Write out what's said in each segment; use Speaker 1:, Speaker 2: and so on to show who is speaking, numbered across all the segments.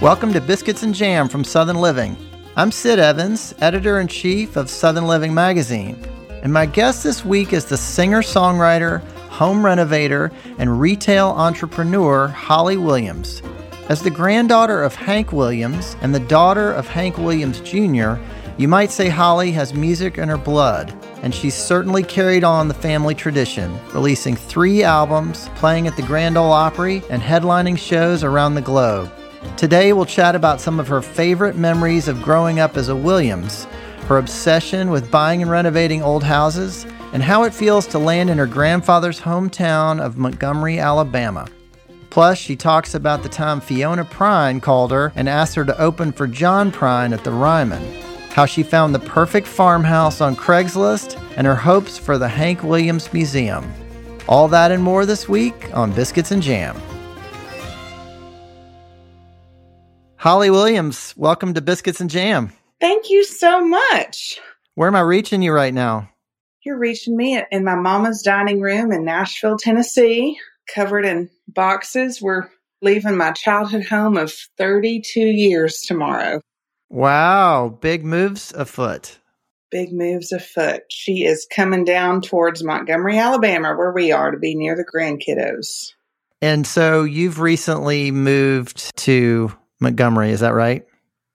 Speaker 1: Welcome to Biscuits and Jam from Southern Living. I'm Sid Evans, editor in chief of Southern Living magazine, and my guest this week is the singer songwriter, home renovator, and retail entrepreneur Holly Williams. As the granddaughter of Hank Williams and the daughter of Hank Williams Jr., you might say Holly has music in her blood, and she's certainly carried on the family tradition, releasing three albums, playing at the Grand Ole Opry, and headlining shows around the globe. Today, we'll chat about some of her favorite memories of growing up as a Williams, her obsession with buying and renovating old houses, and how it feels to land in her grandfather's hometown of Montgomery, Alabama. Plus, she talks about the time Fiona Prine called her and asked her to open for John Prine at the Ryman, how she found the perfect farmhouse on Craigslist, and her hopes for the Hank Williams Museum. All that and more this week on Biscuits and Jam. Holly Williams, welcome to Biscuits and Jam.
Speaker 2: Thank you so much.
Speaker 1: Where am I reaching you right now?
Speaker 2: You're reaching me in my mama's dining room in Nashville, Tennessee, covered in boxes. We're leaving my childhood home of 32 years tomorrow.
Speaker 1: Wow, big moves afoot.
Speaker 2: Big moves afoot. She is coming down towards Montgomery, Alabama, where we are to be near the grandkiddos.
Speaker 1: And so you've recently moved to Montgomery, is that right?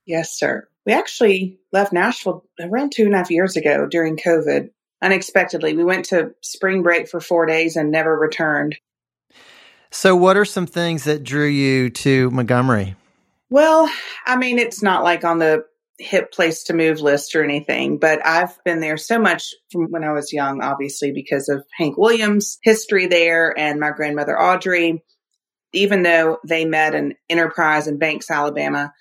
Speaker 2: Yes, sir. We actually left Nashville around two and a half years ago during COVID. Unexpectedly, we went to spring break for four days and never returned.
Speaker 1: So, what are some things that drew you to Montgomery?
Speaker 2: Well, I mean, it's not like on the hip place to move list or anything, but I've been there so much from when I was young, obviously, because of Hank Williams' history there and my grandmother Audrey even though they met in Enterprise in Banks, Alabama,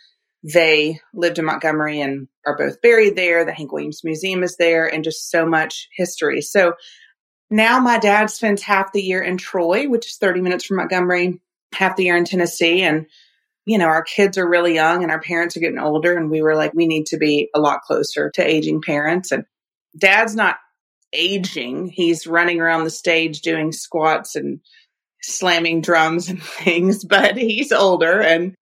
Speaker 2: they lived in Montgomery and are both buried there. The Hank Williams Museum is there and just so much history. So now my dad spends half the year in Troy, which is 30 minutes from Montgomery, half the year in Tennessee. And, you know, our kids are really young and our parents are getting older. And we were like, we need to be a lot closer to aging parents. And dad's not aging, he's running around the stage doing squats and slamming drums and things, but he's older and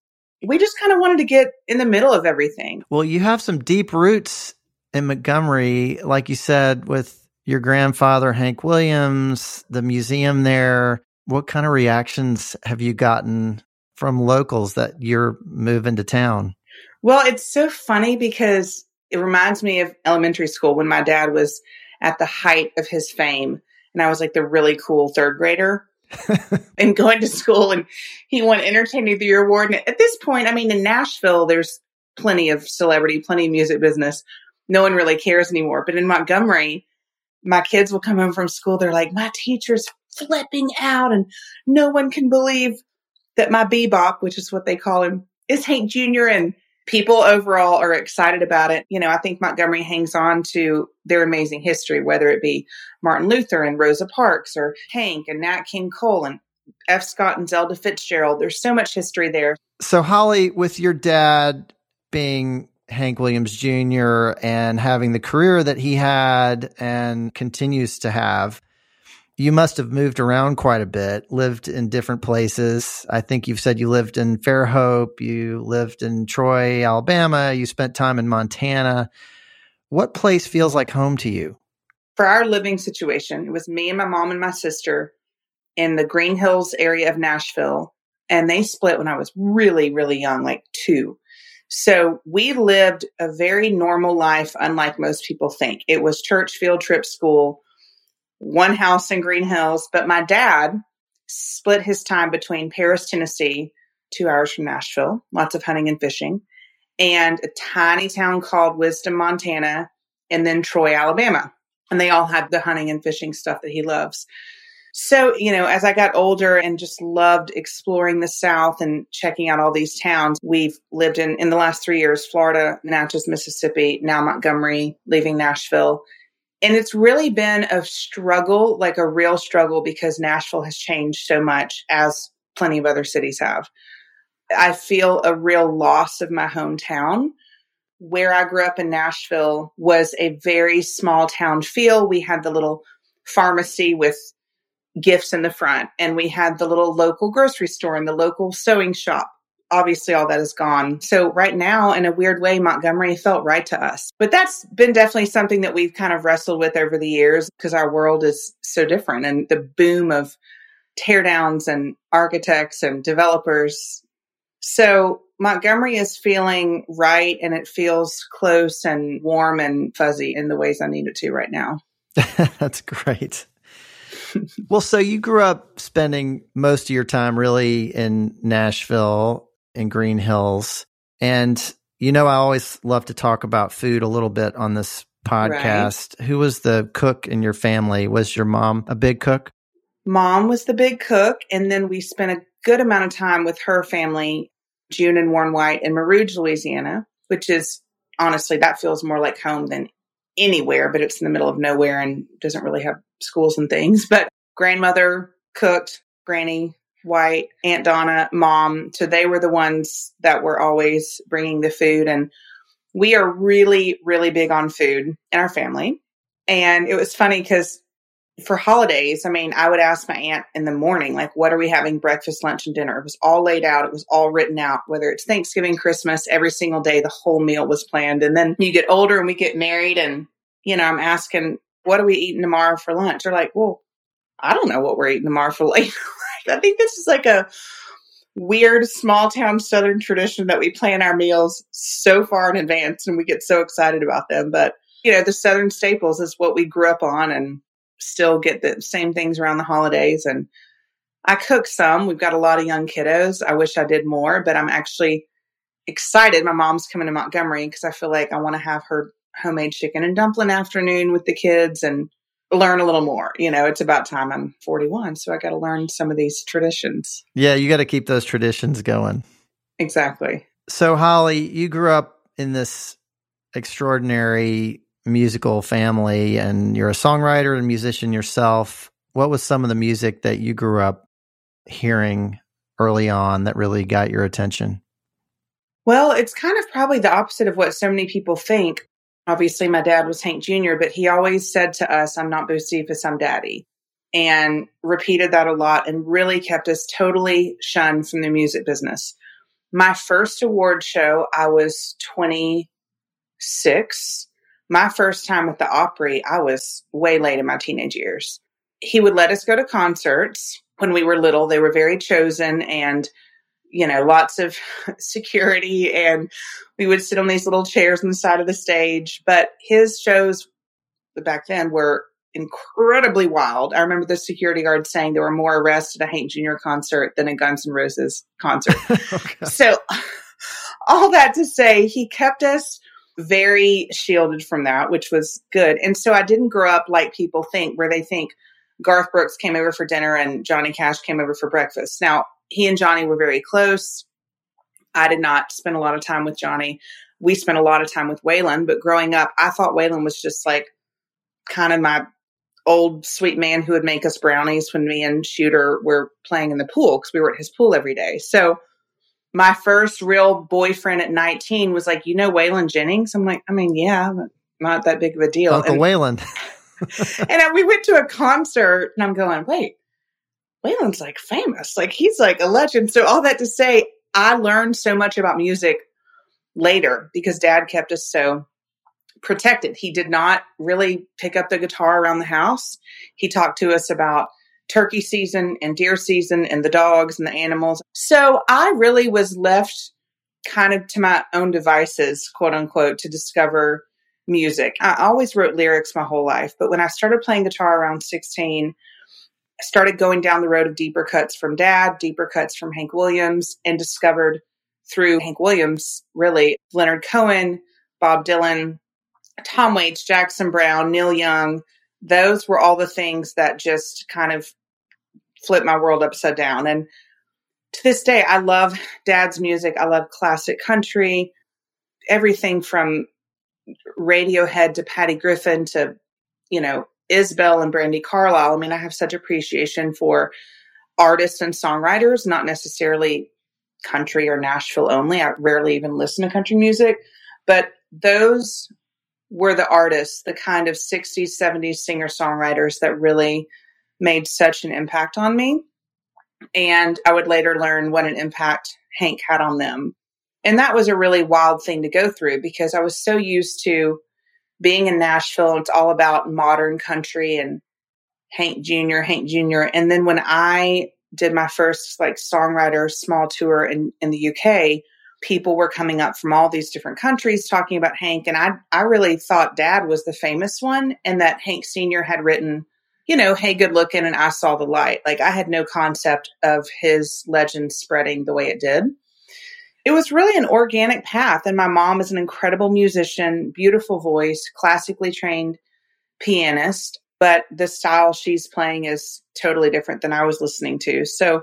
Speaker 2: we just kind of wanted to get in the middle of everything.
Speaker 1: Well, you have some deep roots in Montgomery, like you said, with your grandfather, Hank Williams, the museum there. What kind of reactions have you gotten from locals that you're moving to town?
Speaker 2: Well, it's so funny because it reminds me of elementary school when my dad was at the height of his fame and I was like the really cool third grader. and going to school and he won entertainer of the year award. And at this point i mean in nashville there's plenty of celebrity plenty of music business. No one really cares anymore. But in montgomery my kids will come home from school. They're like my teacher's flipping out and no one can believe that my bebop which is what they call him is hank jr and people overall are excited about it. You know, I think Montgomery hangs on to their amazing history, whether it be Martin Luther and Rosa Parks or Hank and Nat King Cole and F. Scott and Zelda Fitzgerald. There's so much history there.
Speaker 1: So, Holly, with your dad being Hank Williams Jr. and having the career that he had and continues to have, you must have moved around quite a bit, lived in different places. I think you've said you lived in Fairhope, you lived in Troy, Alabama, you spent time in Montana. What place feels like home to you?
Speaker 2: For our living situation, it was me and my mom and my sister in the Green Hills area of Nashville. And they split when I was really, really young, like two. So we lived a very normal life, unlike most people think. It was church, field trip, school one house in Green Hills. But my dad split his time between Paris, Tennessee, two hours from Nashville, lots of hunting and fishing, and a tiny town called Wisdom, Montana, and then Troy, Alabama. And they all had the hunting and fishing stuff that he loves. So, you know, as I got older and just loved exploring the South and checking out all these towns, we've lived in, in the last three years, Florida, Natchez, Mississippi, now Montgomery, leaving Nashville. And it's really been a struggle, like a real struggle, because Nashville has changed so much as plenty of other cities have. I feel a real loss of my hometown. Where I grew up in Nashville was a very small town feel. We had the little pharmacy with gifts in the front. And we had the little local grocery store and the local sewing shop. Obviously, all that is gone. So, right now, in a weird way, Montgomery felt right to us. But that's been definitely something that we've kind of wrestled with over the years because our world is so different. And the boom of teardowns and architects and developers. So, Montgomery is feeling right and it feels close and warm and fuzzy in the ways I need it to right now.
Speaker 1: That's great well, so you grew up spending most of your time really in Nashville in Green Hills. And you know, I always love to talk about food a little bit on this podcast. Right. Who was the cook in your family? Was your mom a big cook?
Speaker 2: Mom was the big cook. And then we spent a good amount of time with her family, June and Warren White in Mer Rouge, Louisiana, which is honestly, that feels more like home than anywhere, but it's in the middle of nowhere and doesn't really have schools and things. But grandmother cooked, Granny White, Aunt Donna, mom. So they were the ones that were always bringing the food. And we are really, really big on food in our family. And it was funny because for holidays, I mean, I would ask my aunt in the morning, like, what are we having breakfast, lunch, and dinner? It was all laid out. It was all written out, whether it's Thanksgiving, Christmas, every single day, the whole meal was planned. And then you get older and we get married, and, you know, I'm asking, what are we eating tomorrow for lunch? They're like, well, I don't know what we're eating tomorrow for lunch. I think this is like a weird small town southern tradition that we plan our meals so far in advance and we get so excited about them. But, you know, the southern staples is what we grew up on and still get the same things around the holidays. And I cook some. We've got a lot of young kiddos. I wish I did more, but I'm actually excited. My mom's coming to Montgomery because I feel like I want to have her homemade chicken and dumpling afternoon with the kids and learn a little more. You know, it's about time I'm 41, so I got to learn some of these traditions.
Speaker 1: Yeah, you got to keep those traditions going.
Speaker 2: Exactly.
Speaker 1: So, Holly, you grew up in this extraordinary musical family and you're a songwriter and musician yourself. What was some of the music that you grew up hearing early on that really got your attention?
Speaker 2: Well, it's kind of probably the opposite of what so many people think obviously my dad was Hank Jr., but he always said to us, I'm not Bocephus, I'm daddy. And repeated that a lot and really kept us totally shunned from the music business. My first award show, I was 26. My first time at the Opry, I was way late in my teenage years. He would let us go to concerts when we were little. They were very chosen and you know, lots of security and we would sit on these little chairs on the side of the stage. But his shows back then were incredibly wild. I remember the security guard saying there were more arrests at a Hank Jr. concert than a Guns N' Roses concert. So, all that to say, he kept us very shielded from that, which was good. And so I didn't grow up like people think, where they think Garth Brooks came over for dinner and Johnny Cash came over for breakfast. Now, he and Johnny were very close. I did not spend a lot of time with Johnny. We spent a lot of time with Waylon, but growing up, I thought Waylon was just like kind of my old sweet man who would make us brownies when me and Shooter were playing in the pool because we were at his pool every day. So my first real boyfriend at 19 was like, you know, Waylon Jennings? I'm like, I mean, yeah, not that big of a deal.
Speaker 1: Uncle and, Waylon.
Speaker 2: and uh, we went to a concert and I'm going, wait, Waylon's like famous. Like he's like a legend. So all that to say, I learned so much about music later because dad kept us so protected. He did not really pick up the guitar around the house. He talked to us about turkey season and deer season and the dogs and the animals. So I really was left kind of to my own devices, quote unquote, to discover music. I always wrote lyrics my whole life, but when I started playing guitar around 16, started going down the road of deeper cuts from dad, deeper cuts from Hank Williams, and discovered through Hank Williams, really, Leonard Cohen, Bob Dylan, Tom Waits, Jackson Browne, Neil Young, those were all the things that just kind of flipped my world upside down. And to this day, I love dad's music. I love classic country, everything from Radiohead to Patty Griffin to, you know, Isbell and Brandi Carlile. I mean, I have such appreciation for artists and songwriters, not necessarily country or Nashville only. I rarely even listen to country music, but those were the artists, the kind of 60s, 70s singer songwriters that really made such an impact on me. And I would later learn what an impact Hank had on them. And that was a really wild thing to go through because I was so used to being in Nashville. It's all about modern country and Hank Jr., Hank Jr. And then when I did my first like songwriter small tour in, in the UK, people were coming up from all these different countries talking about Hank. And I, I really thought dad was the famous one and that Hank Sr. had written, you know, Hey, good looking. And I saw the light. Like I had no concept of his legend spreading the way it did. It was really an organic path. And my mom is an incredible musician, beautiful voice, classically trained pianist but the style she's playing is totally different than I was listening to. So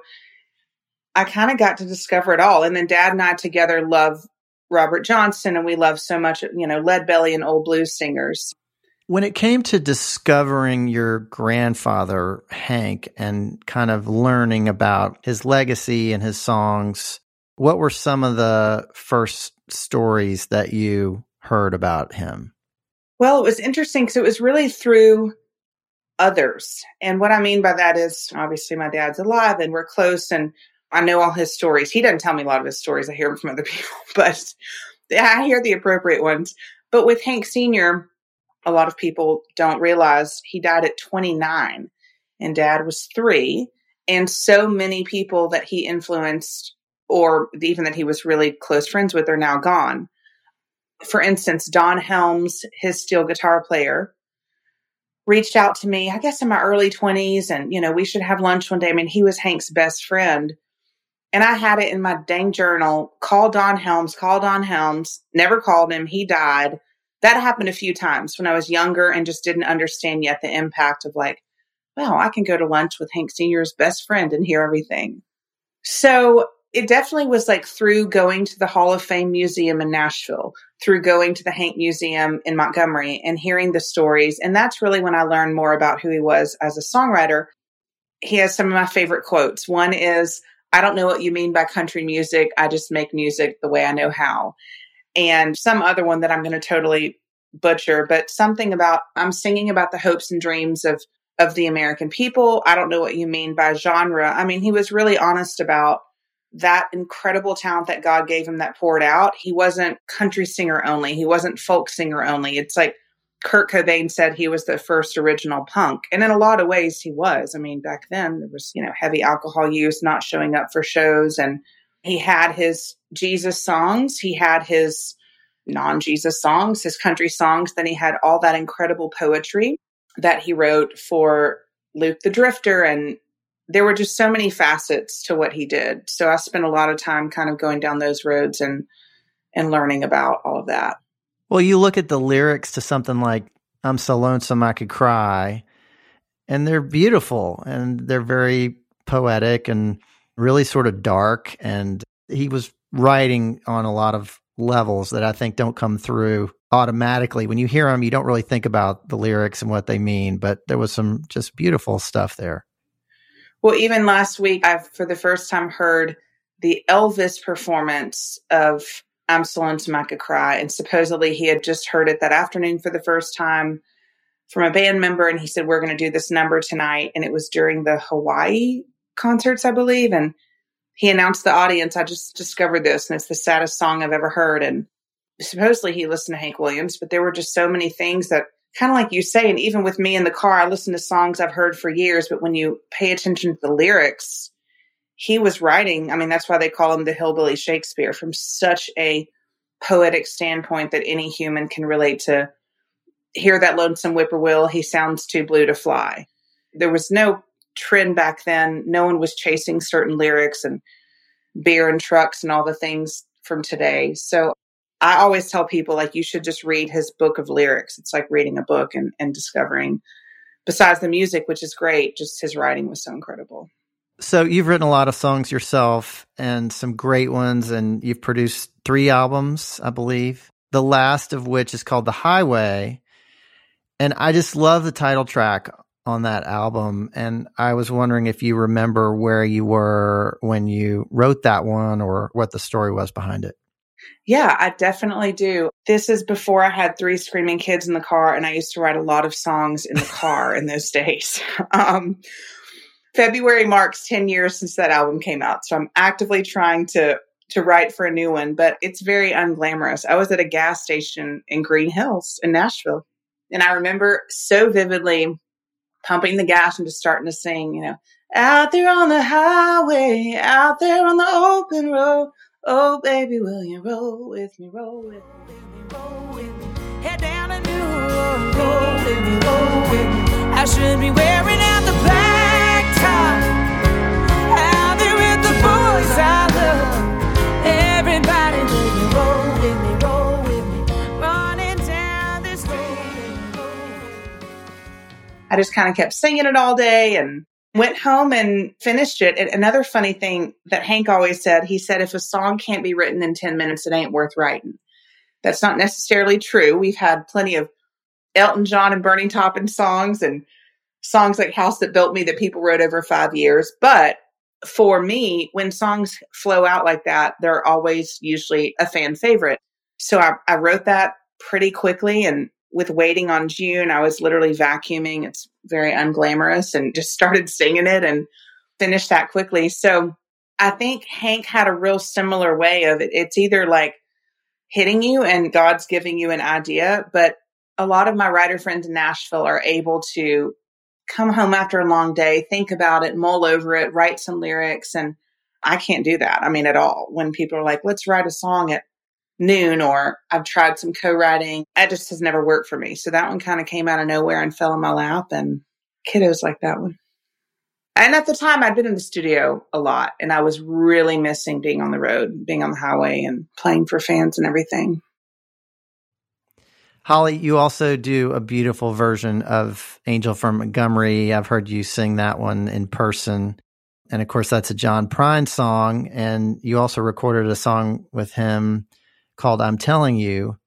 Speaker 2: I kind of got to discover it all. And then dad and I together love Robert Johnson and we love so much, you know, Lead Belly and old blues singers.
Speaker 1: When it came to discovering your grandfather, Hank, and kind of learning about his legacy and his songs, what were some of the first stories that you heard about him?
Speaker 2: Well, it was interesting because it was really through others. And what I mean by that is obviously my dad's alive and we're close and I know all his stories. He doesn't tell me a lot of his stories. I hear them from other people, but I hear the appropriate ones. But with Hank Sr., a lot of people don't realize he died at 29 and dad was three. And so many people that he influenced or even that he was really close friends with are now gone. For instance, Don Helms, his steel guitar player, reached out to me, I guess in my early 20s, and, you know, we should have lunch one day. I mean, he was Hank's best friend. And I had it in my dang journal call Don Helms, call Don Helms, never called him. He died. That happened a few times when I was younger and just didn't understand yet the impact of like, well, I can go to lunch with Hank Sr.'s best friend and hear everything. So it definitely was like through going to the Hall of Fame Museum in Nashville, through going to the Hank Museum in Montgomery and hearing the stories. And that's really when I learned more about who he was as a songwriter. He has some of my favorite quotes. One is, I don't know what you mean by country music. I just make music the way I know how. And some other one that I'm going to totally butcher, but something about I'm singing about the hopes and dreams of of the American people. I don't know what you mean by genre. I mean, he was really honest about that incredible talent that God gave him that poured out. He wasn't country singer only. He wasn't folk singer only. It's like Kurt Cobain said he was the first original punk. And in a lot of ways he was. I mean, back then there was, you know, heavy alcohol use, not showing up for shows and he had his Jesus songs, he had his non-Jesus songs, his country songs, then he had all that incredible poetry that he wrote for Luke the Drifter and there were just so many facets to what he did. So I spent a lot of time kind of going down those roads and and learning about all of that.
Speaker 1: Well, you look at the lyrics to something like I'm so lonesome I could cry and they're beautiful and they're very poetic and really sort of dark and he was writing on a lot of levels that I think don't come through automatically. When you hear them, you don't really think about the lyrics and what they mean, but there was some just beautiful stuff there.
Speaker 2: Well, even last week, I've for the first time heard the Elvis performance of I'm So Lonesome I Could Cry. And supposedly he had just heard it that afternoon for the first time from a band member. And he said, We're going to do this number tonight. And it was during the Hawaii concerts, I believe. And he announced the audience, I just discovered this, and it's the saddest song I've ever heard. And supposedly he listened to Hank Williams, but there were just so many things that kind of like you say, and even with me in the car, I listen to songs I've heard for years, but when you pay attention to the lyrics, he was writing, I mean, that's why they call him the hillbilly Shakespeare from such a poetic standpoint that any human can relate to. Hear that lonesome whippoorwill, he sounds too blue to fly. There was no trend back then. No one was chasing certain lyrics and beer and trucks and all the things from today. So I always tell people like you should just read his book of lyrics. It's like reading a book and, and discovering besides the music, which is great, just his writing was so incredible.
Speaker 1: So you've written a lot of songs yourself and some great ones, and you've produced three albums, I believe. The last of which is called The Highway. And I just love the title track on that album. And I was wondering if you remember where you were when you wrote that one or what the story was behind it.
Speaker 2: Yeah, I definitely do. This is before I had three screaming kids in the car, and I used to write a lot of songs in the car in those days. Um, February marks 10 years since that album came out. So I'm actively trying to to write for a new one, but it's very unglamorous. I was at a gas station in Green Hills in Nashville. And I remember so vividly pumping the gas and just starting to sing, you know, out there on the highway, out there on the open road. Oh, baby, will you roll with me, roll with me, roll with me. Head down a new road, roll with me, roll with me. I should be wearing out the black top. Out there with the boys I love. Everybody, will you roll with me, roll with me. Running down this road. I just kind of kept singing it all day and went home and finished it. And another funny thing that Hank always said, he said, if a song can't be written in 10 minutes, it ain't worth writing. That's not necessarily true. We've had plenty of Elton John and Bernie Taupin songs and songs like House That Built Me that people wrote over five years. But for me, when songs flow out like that, they're always usually a fan favorite. So I, I wrote that pretty quickly and with waiting on June, I was literally vacuuming. It's very unglamorous and just started singing it and finished that quickly. So I think Hank had a real similar way of it. It's either like hitting you and God's giving you an idea, but a lot of my writer friends in Nashville are able to come home after a long day, think about it, mull over it, write some lyrics. And I can't do that. I mean, at all. When people are like, let's write a song at noon or I've tried some co-writing. That just has never worked for me. So that one kind of came out of nowhere and fell in my lap and kiddos like that one. And at the time I'd been in the studio a lot and I was really missing being on the road, being on the highway and playing for fans and everything.
Speaker 1: Holly, you also do a beautiful version of Angel from Montgomery. I've heard you sing that one in person. And of course, that's a John Prine song. And you also recorded a song with him called I'm Telling You.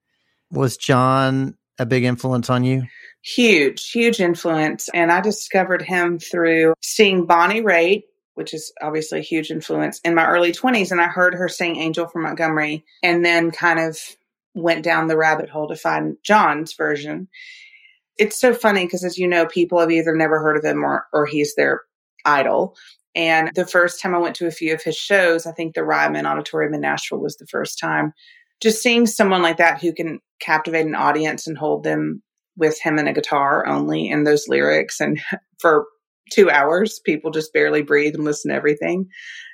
Speaker 1: Was John a big influence on you?
Speaker 2: Huge, huge influence. And I discovered him through seeing Bonnie Raitt, which is obviously a huge influence, in my early 20s. And I heard her sing Angel from Montgomery and then kind of went down the rabbit hole to find John's version. It's so funny because, as you know, people have either never heard of him or, or he's their idol. And the first time I went to a few of his shows, I think the Ryman Auditorium in Nashville was the first time just seeing someone like that who can captivate an audience and hold them with him and a guitar only and those lyrics and for two hours people just barely breathe and listen to everything.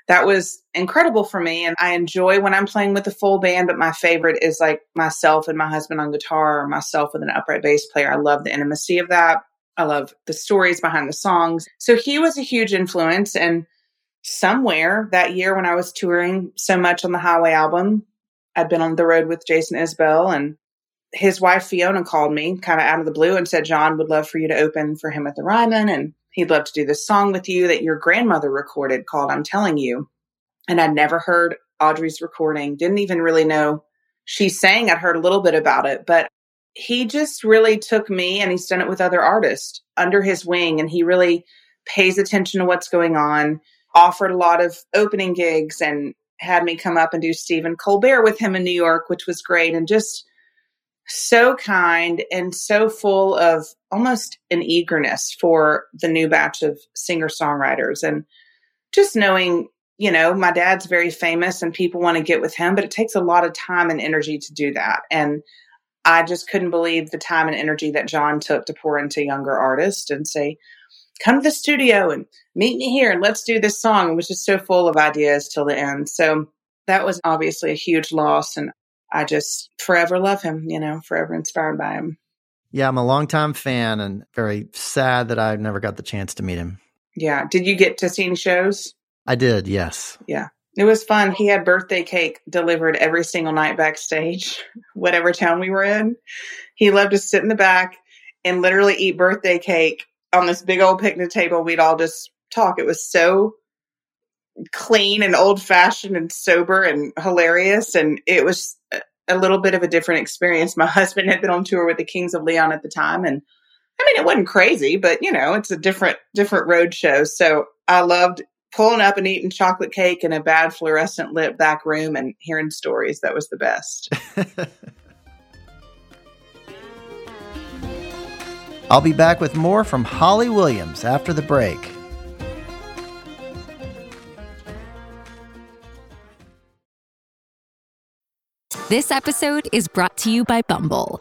Speaker 2: That was incredible for me and i enjoy when i'm playing with a full band but my favorite is like myself and my husband on guitar or myself with an upright bass player. I love the intimacy of that. I love the stories behind the songs. So he was a huge influence and somewhere that year when i was touring so much on the highway album I'd been on the road with Jason Isbell and his wife Fiona called me kind of out of the blue and said, John would love for you to open for him at the Ryman and he'd love to do this song with you that your grandmother recorded called I'm Telling You. And I'd never heard Audrey's recording, didn't even really know she sang. I'd heard a little bit about it, but he just really took me and he's done it with other artists under his wing and he really pays attention to what's going on, offered a lot of opening gigs and had me come up and do Stephen Colbert with him in New York, which was great and just so kind and so full of almost an eagerness for the new batch of singer songwriters. And just knowing, you know, my dad's very famous and people want to get with him, but it takes a lot of time and energy to do that. And I just couldn't believe the time and energy that John took to pour into younger artists and say, come to the studio and meet me here and let's do this song. It was just so full of ideas till the end. So that was obviously a huge loss. And I just forever love him, you know, forever inspired by him.
Speaker 1: Yeah, I'm a longtime fan and very sad that I never got the chance to meet him.
Speaker 2: Yeah. Did you get to see any shows?
Speaker 1: I did, yes.
Speaker 2: Yeah. It was fun. He had birthday cake delivered every single night backstage, whatever town we were in. He loved to sit in the back and literally eat birthday cake on this big old picnic table. We'd all just talk. It was so clean and old fashioned and sober and hilarious. And it was a little bit of a different experience. My husband had been on tour with the Kings of Leon at the time. And I mean, it wasn't crazy, but you know, it's a different, different road show. So I loved pulling up and eating chocolate cake in a bad fluorescent lit back room and hearing stories. That was the best.
Speaker 1: I'll be back with more from Holly Williams after the break.
Speaker 3: This episode is brought to you by Bumble.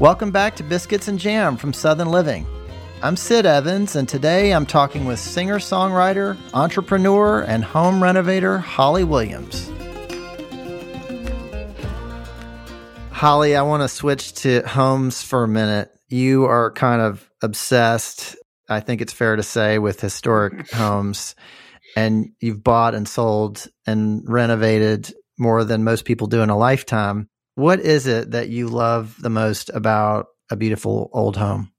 Speaker 1: Welcome back to Biscuits and Jam from Southern Living. I'm Sid Evans, and today I'm talking with singer songwriter, entrepreneur, and home renovator Holly Williams. Holly, I want to switch to homes for a minute. You are kind of obsessed, I think it's fair to say, with historic homes, and you've bought and sold and renovated more than most people do in a lifetime. What is it that you love the most about a beautiful old home?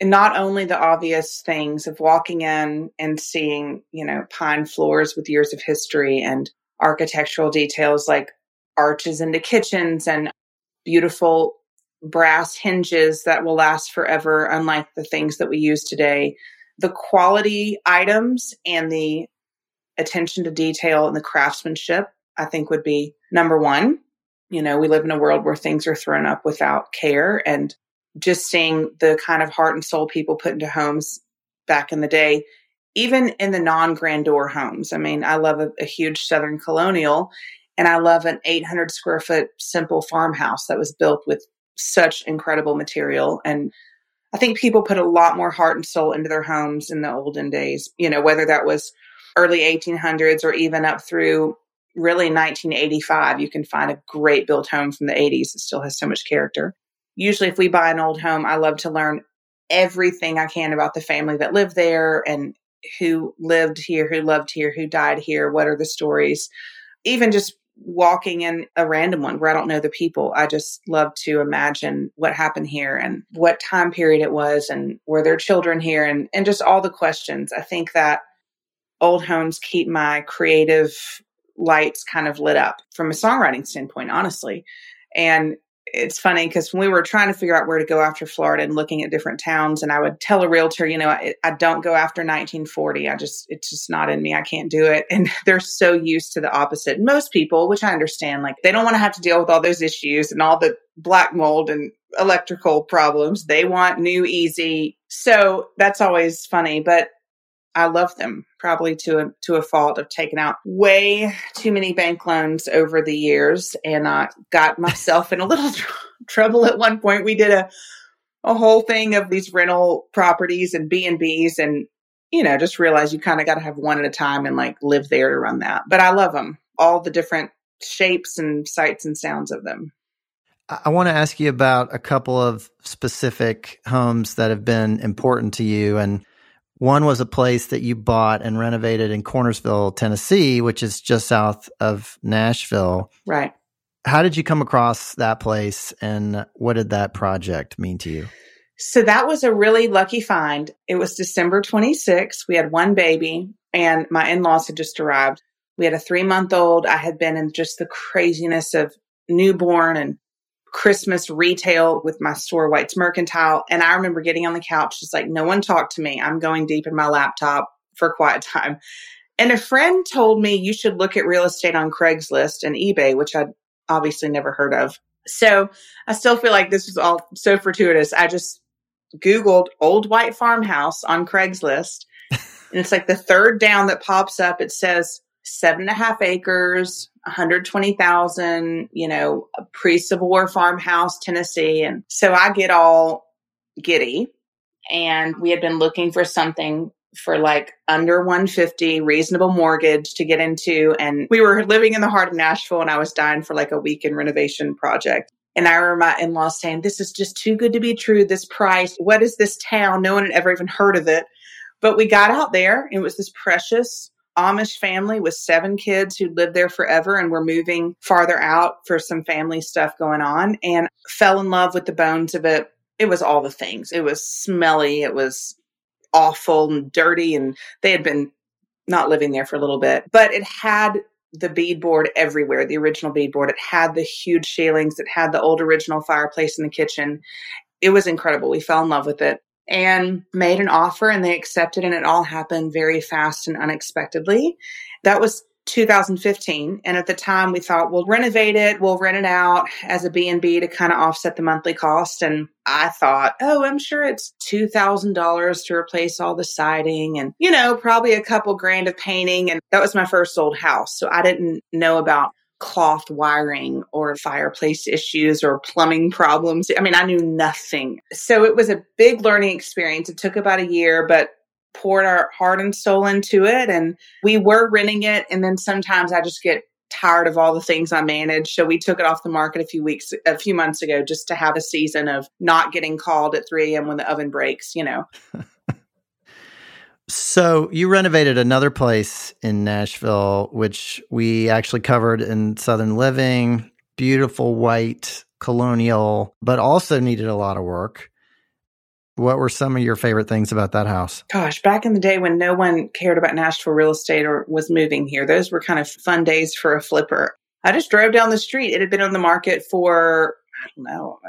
Speaker 2: And not only the obvious things of walking in and seeing, you know, pine floors with years of history and architectural details like arches into kitchens and beautiful brass hinges that will last forever, unlike the things that we use today. The quality items and the attention to detail and the craftsmanship, I think, would be number one. You know, we live in a world where things are thrown up without care and just seeing the kind of heart and soul people put into homes back in the day, even in the non grandeur homes. I mean, I love a, a, huge Southern colonial and I love an 800 square foot simple farmhouse that was built with such incredible material. And I think people put a lot more heart and soul into their homes in the olden days, you know, whether that was early 1800s or even up through really 1985, you can find a great built home from the 80s. It still has so much character. Usually, if we buy an old home, I love to learn everything I can about the family that lived there and who lived here, who loved here, who died here, what are the stories. Even just walking in a random one where I don't know the people, I just love to imagine what happened here and what time period it was and were there children here and, and just all the questions. I think that old homes keep my creative lights kind of lit up from a songwriting standpoint, honestly. And it's funny because when we were trying to figure out where to go after Florida and looking at different towns, and I would tell a realtor, you know, I, I, don't go after 1940. I just, it's just not in me. I can't do it. And they're so used to the opposite. Most people, which I understand, like they don't want to have to deal with all those issues and all the black mold and electrical problems. They want new, easy. So that's always funny. But I love them probably to a to a fault of taking out way too many bank loans over the years and I got myself in a little tr- trouble at one point. We did a a whole thing of these rental properties and B&Bs and you know, just realize you kind of got to have one at a time and like live there to run that. But I love them. All the different shapes and sights and sounds of them.
Speaker 1: I want to ask you about a couple of specific homes that have been important to you and one was a place that you bought and renovated in Cornersville, Tennessee, which is just south of Nashville.
Speaker 2: Right.
Speaker 1: How did you come across that place and what did that project mean to you?
Speaker 2: So that was a really lucky find. It was December 26th. We had one baby and my in-laws had just arrived. We had a three month old. I had been in just the craziness of newborn and Christmas retail with my store White's Mercantile. And I remember getting on the couch, just like, no one talked to me. I'm going deep in my laptop for quiet time. And a friend told me you should look at real estate on Craigslist and eBay, which I'd obviously never heard of. So I still feel like this was all so fortuitous. I just Googled old white farmhouse on Craigslist. and it's like the third down that pops up. It says seven and a half acres, 120,000, you know, a pre Civil War farmhouse, Tennessee. And so I get all giddy. And we had been looking for something for like under 150 reasonable mortgage to get into. And we were living in the heart of Nashville and I was dying for like a weekend renovation project. And I remember my in-laws saying this is just too good to be true this price. What is this town? No one had ever even heard of it. But we got out there. It was this precious Amish family with seven kids who lived there forever and were moving farther out for some family stuff going on and fell in love with the bones of it it was all the things. It was smelly. It was awful and dirty. And they had been not living there for a little bit, but it had the beadboard everywhere, the original beadboard. It had the huge ceilings. It had the old original fireplace in the kitchen. It was incredible. We fell in love with it and made an offer and they accepted and it all happened very fast and unexpectedly. That was 2015 and at the time we thought we'll renovate it. We'll rent it out as a b&b to kind of offset the monthly cost. And i thought oh i'm sure it's $2000 to replace all the siding and you know probably a couple grand of painting. And that was my first old house so i didn't know about cloth wiring or fireplace issues or plumbing problems i mean i knew nothing so it was a big learning experience it took about a year but poured our heart and soul into it and we were renting it and then sometimes I just get tired of all the things I manage. So we took it off the market a few weeks, a few months ago, just to have a season of not getting called at 3 a.m. when the oven breaks, you know.
Speaker 1: so you renovated another place in Nashville, which we actually covered in Southern Living. Beautiful white colonial, but also needed a lot of work. What were some of your favorite things about that house?
Speaker 2: Gosh, back in the day when no one cared about Nashville real estate or was moving here, those were kind of fun days for a flipper. I just drove down the street. It had been on the market for, I don't know,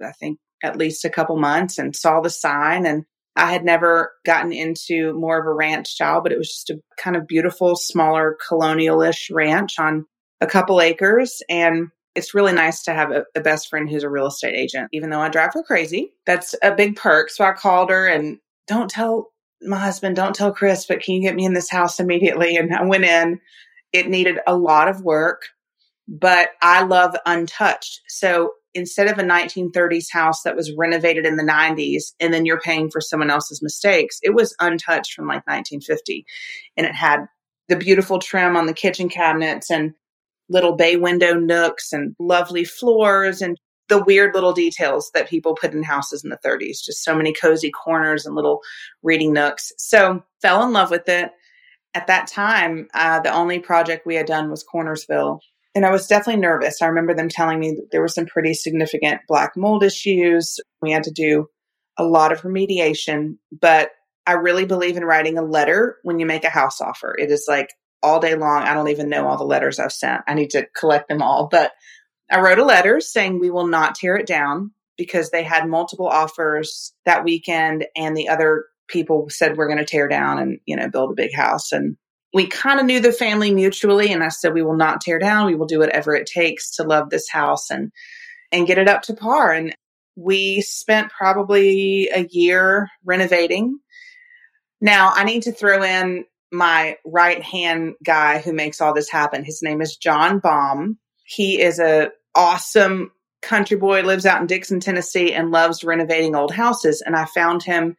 Speaker 2: I think at least a couple months and saw the sign. And I had never gotten into more of a ranch style, but it was just a kind of beautiful, smaller, colonialish ranch on a couple acres. And it's really nice to have a, a, best friend who's a real estate agent, even though I drive her crazy. That's a big perk. So I called her and don't tell my husband, don't tell Chris, but can you get me in this house immediately? And I went in. It needed a lot of work, but I love untouched. So instead of a 1930s house that was renovated in the 90s and then you're paying for someone else's mistakes, it was untouched from like 1950. And it had the beautiful trim on the kitchen cabinets and little bay window nooks and lovely floors and the weird little details that people put in houses in the 30s. Just so many cozy corners and little reading nooks. So fell in love with it. At that time, uh, the only project we had done was Cornersville. And I was definitely nervous. I remember them telling me that there were some pretty significant black mold issues. We had to do a lot of remediation, but I really believe in writing a letter when you make a house offer. It is like all day long. I don't even know all the letters I've sent. I need to collect them all. But I wrote a letter saying we will not tear it down because they had multiple offers that weekend and the other people said we're going to tear down and, you know, build a big house. And we kind of knew the family mutually. And I said, we will not tear down. We will do whatever it takes to love this house and, and get it up to par. And we spent probably a year renovating. Now I need to throw in my right hand guy who makes all this happen. His name is John Baum. He is a awesome country boy, lives out in Dickson Tennessee, and loves renovating old houses. And I found him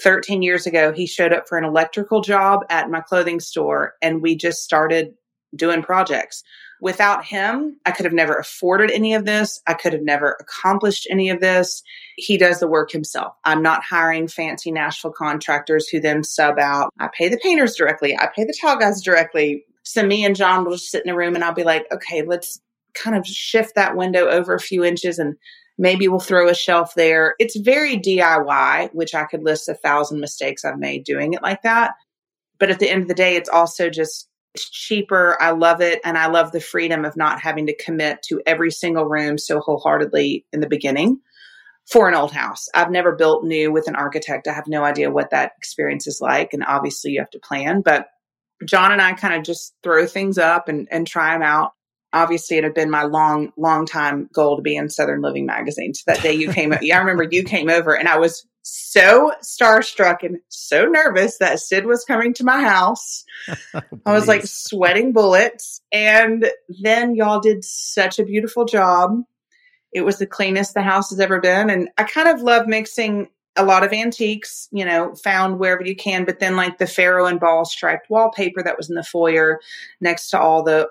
Speaker 2: 13 years ago. He showed up for an electrical job at my clothing store, and we just started doing projects. Without him, I could have never afforded any of this. I could have never accomplished any of this. He does the work himself. I'm not hiring fancy Nashville contractors who then sub out. I pay the painters directly. I pay the tile guys directly. So me and John will just sit in a room and I'll be like, okay, let's kind of shift that window over a few inches and maybe we'll throw a shelf there. It's very DIY, which I could list a thousand mistakes I've made doing it like that. But at the end of the day, it's also just it's cheaper. I love it. And I love the freedom of not having to commit to every single room so wholeheartedly in the beginning for an old house. I've never built new with an architect. I have no idea what that experience is like. And obviously, you have to plan. But John and I kind of just throw things up and, and try them out obviously it had been my long, long time goal to be in Southern Living magazine. So that day you came, yeah, I remember you came over and I was so starstruck and so nervous that Sid was coming to my house. I was like sweating bullets. And then y'all did such a beautiful job. It was the cleanest the house has ever been. And I kind of love mixing a lot of antiques, you know, found wherever you can, but then like the Farrow and Ball striped wallpaper that was in the foyer next to all the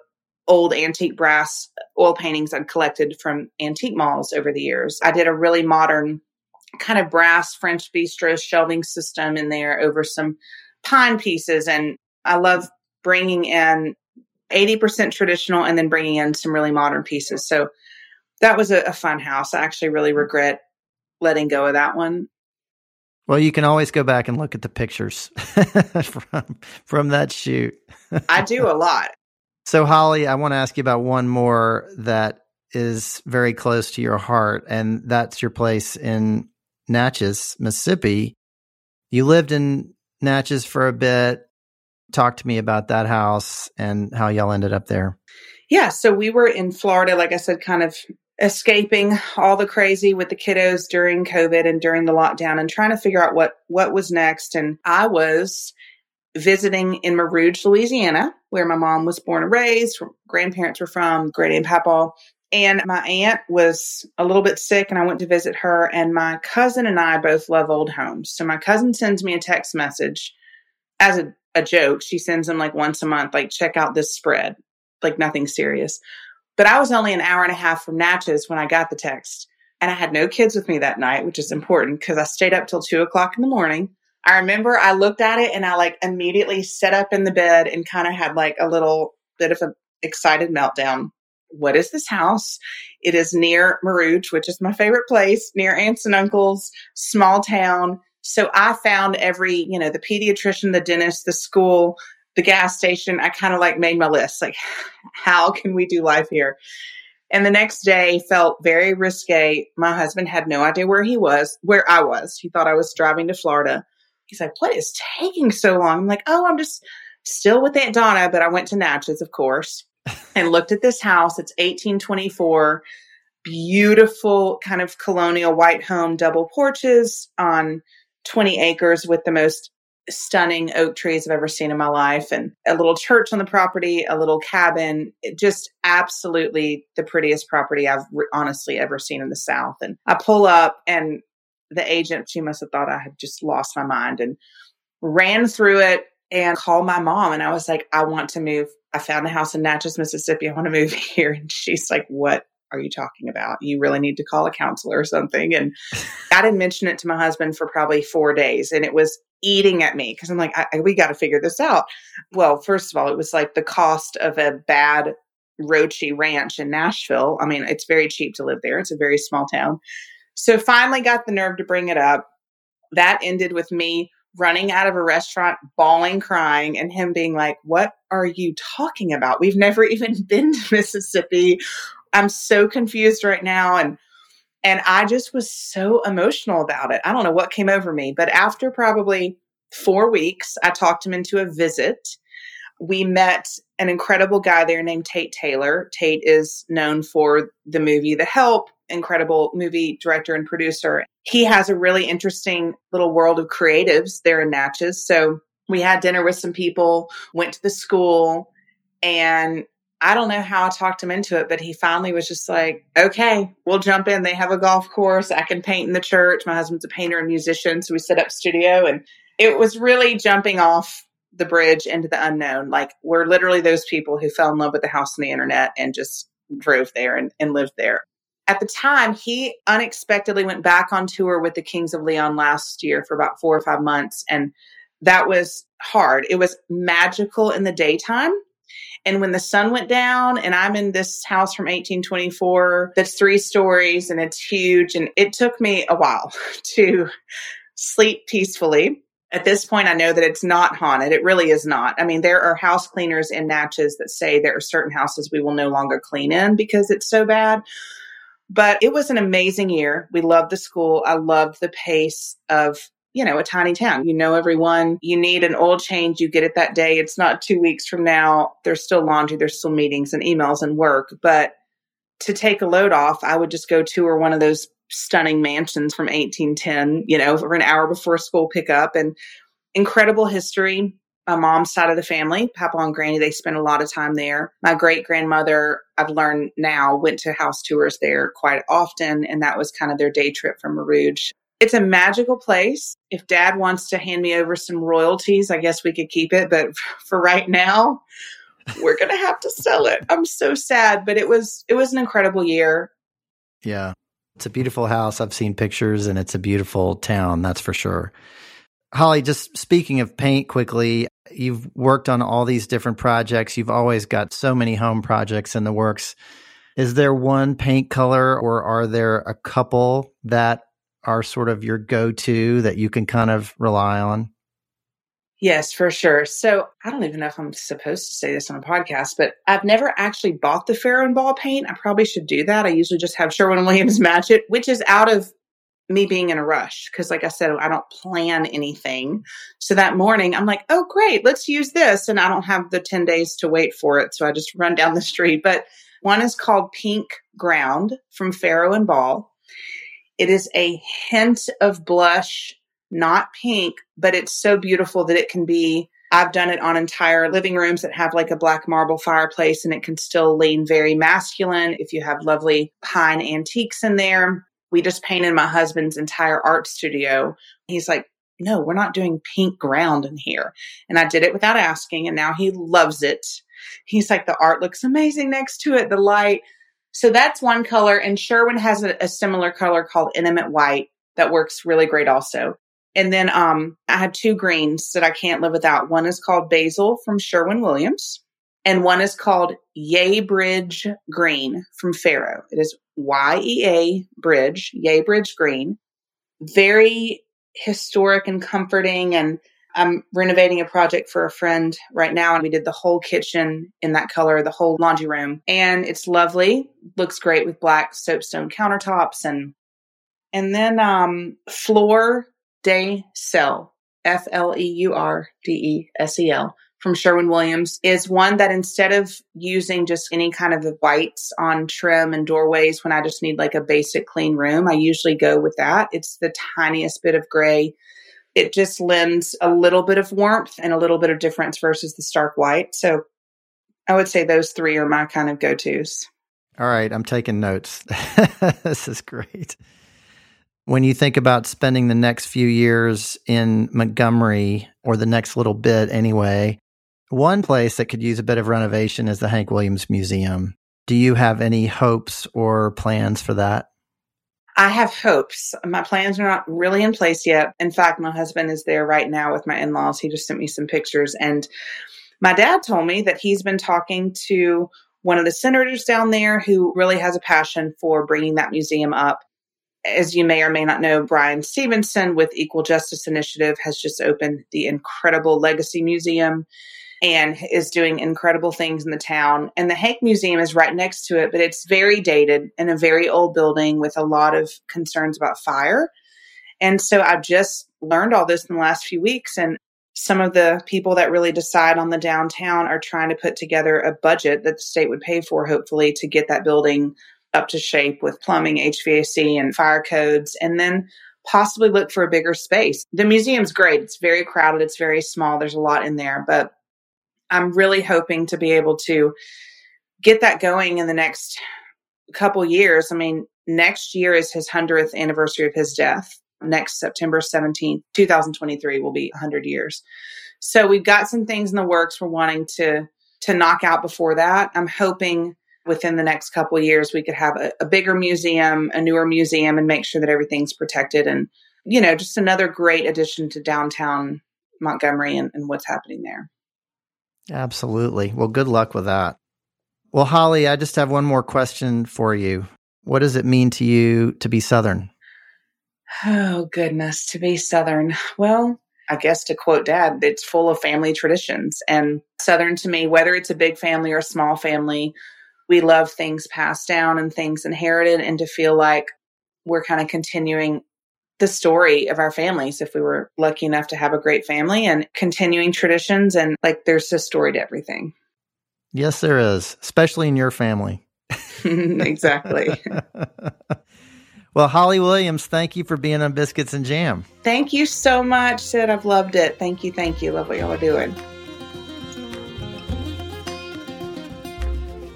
Speaker 2: old antique brass oil paintings I'd collected from antique malls over the years. I did a really modern kind of brass French bistro shelving system in there over some pine pieces. And I love bringing in 80% traditional and then bringing in some really modern pieces. So that was a, a fun house. I actually really regret letting go of that one.
Speaker 1: Well, you can always go back and look at the pictures from from that shoot.
Speaker 2: I do a lot.
Speaker 1: So, Holly, I want to ask you about one more that is very close to your heart, and that's your place in Natchez, Mississippi. You lived in Natchez for a bit. Talk to me about that house and how y'all ended up there.
Speaker 2: Yeah, so we were in Florida, like I said, kind of escaping all the crazy with the kiddos during COVID and during the lockdown and trying to figure out what what was next. And I was visiting in Mer Rouge, Louisiana, where my mom was born and raised, grandparents were from, great and Papa. And my aunt was a little bit sick, and I went to visit her. And my cousin and I both love old homes. So my cousin sends me a text message as a, a joke. She sends him like once a month, like, check out this spread, like nothing serious. But I was only an hour and a half from Natchez when I got the text. And I had no kids with me that night, which is important because I stayed up till two o'clock in the morning. I remember I looked at it and I like immediately sat up in the bed and kind of had like a little bit of an excited meltdown. What is this house? It is near Rouge, which is my favorite place, near aunts and uncles, small town. So I found every, you know, the pediatrician, the dentist, the school, the gas station. I kind of like made my list like, how can we do life here? And the next day felt very risque. My husband had no idea where he was, where I was. He thought I was driving to Florida. He's like, What is taking so long? I'm like, Oh, I'm just still with Aunt Donna, but I went to Natchez, of course, and looked at this house. It's 1824, beautiful kind of colonial white home, double porches on 20 acres with the most stunning oak trees I've ever seen in my life, and a little church on the property, a little cabin. just absolutely the prettiest property I've re- honestly ever seen in the South. And I pull up, and the agent, she must have thought I had just lost my mind and ran through it and called my mom. And I was like, I want to move. I found a house in Natchez, Mississippi. I want to move here. And she's like, What are you talking about? You really need to call a counselor or something. And I didn't mention it to my husband for probably four days. And it was eating at me because I'm like, I, I, we got to figure this out. Well, first of all, it was like the cost of a bad roachy ranch in Nashville. I mean, it's very cheap to live there, it's a very small town. So finally got the nerve to bring it up. That ended with me running out of a restaurant, bawling, crying, and him being like, What are you talking about? We've never even been to Mississippi. I'm so confused right now. And and I just was so emotional about it. I don't know what came over me, but after probably four weeks, I talked him into a visit. We met an incredible guy there named Tate Taylor. Tate is known for the movie The Help, incredible movie director and producer. He has a really interesting little world of creatives there in Natchez. So we had dinner with some people, went to the school, and I don't know how I talked him into it, but he finally was just like, okay, we'll jump in. They have a golf course. I can paint in the church. My husband's a painter and musician. So we set up studio and it was really jumping off the bridge into the unknown. Like we're literally those people who fell in love with the house on the internet and just drove there and, and lived there. At the time, he unexpectedly went back on tour with the Kings of Leon last year for about four or five months. And that was hard. It was magical in the daytime and when the sun went down, and I'm in this house from 1824 that's three stories and it's huge, and it took me a while to sleep peacefully. At this point, I know that it's not haunted. It really is not. I mean, there are house cleaners in Natchez that say there are certain houses we will no longer clean in because it's so bad. But it was an amazing year. We loved the school. I loved the pace of you know, a tiny town. You know everyone. You need an oil change, you get it that day. It's not two weeks from now. There's still laundry, there's still meetings and emails and work. But to take a load off, I would just go tour one of those stunning mansions from 1810, you know, for an hour before school pickup and incredible history. My mom's side of the family, Papa and Granny, they spent a lot of time there. My great grandmother, I've learned now, went to house tours there quite often, and that was kind of their day trip from Rouge it's a magical place. If dad wants to hand me over some royalties, I guess we could keep it. But for right now, we're going to have to sell it. I'm so sad, but it was, it was an incredible year.
Speaker 1: Yeah. It's a beautiful house. I've seen pictures and it's a beautiful town. That's for sure. Holly, just speaking of paint quickly, you've worked on all these different projects. You've always got so many home projects in the works. Is there one paint color or are there a couple that are sort of your go to that you can kind of rely on?
Speaker 2: Yes, for sure. So I don't even know if I'm supposed to say this on a podcast, but I've never actually bought the Farrow and Ball paint. I probably should do that. I usually just have Sherwin Williams match it, which is out of me being in a rush because like i said i don't plan anything. So that morning i'm like oh great let's use this. And i don't have the 10 days to wait for it so i just run down the street. But one is called pink ground from farrow and ball it is a hint of blush not pink but it's so beautiful that it can be I've done it on entire living rooms that have like a black marble fireplace and it can still lean very masculine if you have lovely pine antiques in there we just painted my husband's entire art studio. He's like, no, we're not doing pink ground in here. And I did it without asking. And now he loves it. He's like, the art looks amazing next to it, the light. So that's one color. And Sherwin has a, a similar color called Intimate White that works really great also. And then um, I had two greens that I can't live without. One is called Basil from Sherwin Williams, and one is called Yeabridge Green from Farrow. It is YEA Bridge, Yeabridge Green. Very historic and comforting. And I'm renovating a project for a friend right now, and we did the whole kitchen in that color, the whole laundry room. And it's lovely. Looks great with black soapstone countertops and and then um Fleur de Sel, F L E U R D E S E L from Sherwin Williams is one that instead of using just any kind of whites on trim and doorways when I just need like a basic clean room, I usually go with that. It's the tiniest bit of gray. It just lends a little bit of warmth and a little bit of difference versus the stark white. So I would say those three are my kind of go tos.
Speaker 1: All right, I'm taking notes. this is great. When you think about spending the next few years in Montgomery, or the next little bit anyway, one place that could use a bit of renovation is the Hank Williams Museum. Do you have any hopes or plans for that?
Speaker 2: I have hopes. My plans are not really in place yet. In fact, my husband is there right now with my in laws. He just sent me some pictures. And my dad told me that he's been talking to one of the senators down there who really has a passion for bringing that museum up. As you may or may not know, Bryan Stevenson with Equal Justice Initiative has just opened the incredible Legacy Museum and is doing incredible things in the town. And the Hank Museum is right next to it, but it's very dated and a very old building with a lot of concerns about fire. And so I've just learned all this in the last few weeks. And some of the people that really decide on the downtown are trying to put together a budget that the state would pay for, hopefully, to get that building up to shape with plumbing, HVAC, and fire codes. And then possibly look for a bigger space. The museum's great. It's very crowded. It's very small. There's a lot in there, but I'm really hoping to be able to get that going in the next couple years. I mean, next year is his 100th anniversary of his death. Next September 17th, 2023 will be 100 years. So we've got some things in the works we're wanting to to knock out before that. I'm hoping within the next couple years we could have a, a bigger museum, a newer museum and make sure that everything's protected and you know, just another great addition to downtown Montgomery and, and what's happening there.
Speaker 1: Absolutely. Well, good luck with that. Well, Holly, I just have one more question for you. What does it mean to you to be Southern?
Speaker 2: Oh, goodness, to be Southern. Well, I guess to quote dad, it's full of family traditions. And Southern to me, whether it's a big family or a small family, we love things passed down and things inherited, and to feel like we're kind of continuing the story of our families if we were lucky enough to have a great family and continuing traditions and like there's a story to everything.
Speaker 1: Yes, there is, especially in your family.
Speaker 2: exactly.
Speaker 1: well, Holly Williams, thank you for being on Biscuits and Jam.
Speaker 2: Thank you so much, Sid. I've loved it. Thank you. Thank you. Love what y'all are doing.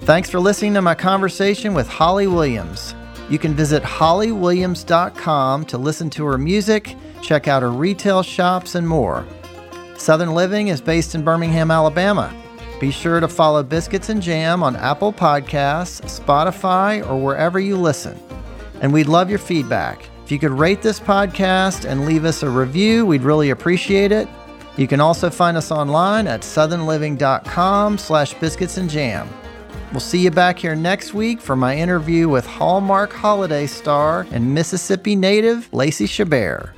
Speaker 1: Thanks for listening to my conversation with Holly Williams. You can visit hollywilliams.com to listen to her music, check out her retail shops, and more. Southern Living is based in Birmingham, Alabama. Be sure to follow Biscuits and Jam on Apple Podcasts, Spotify, or wherever you listen. And we'd love your feedback. If you could rate this podcast and leave us a review, we'd really appreciate it. You can also find us online at southernliving.com slash biscuits and jam. We'll see you back here next week for my interview with Hallmark holiday star and Mississippi native Lacey Chabert.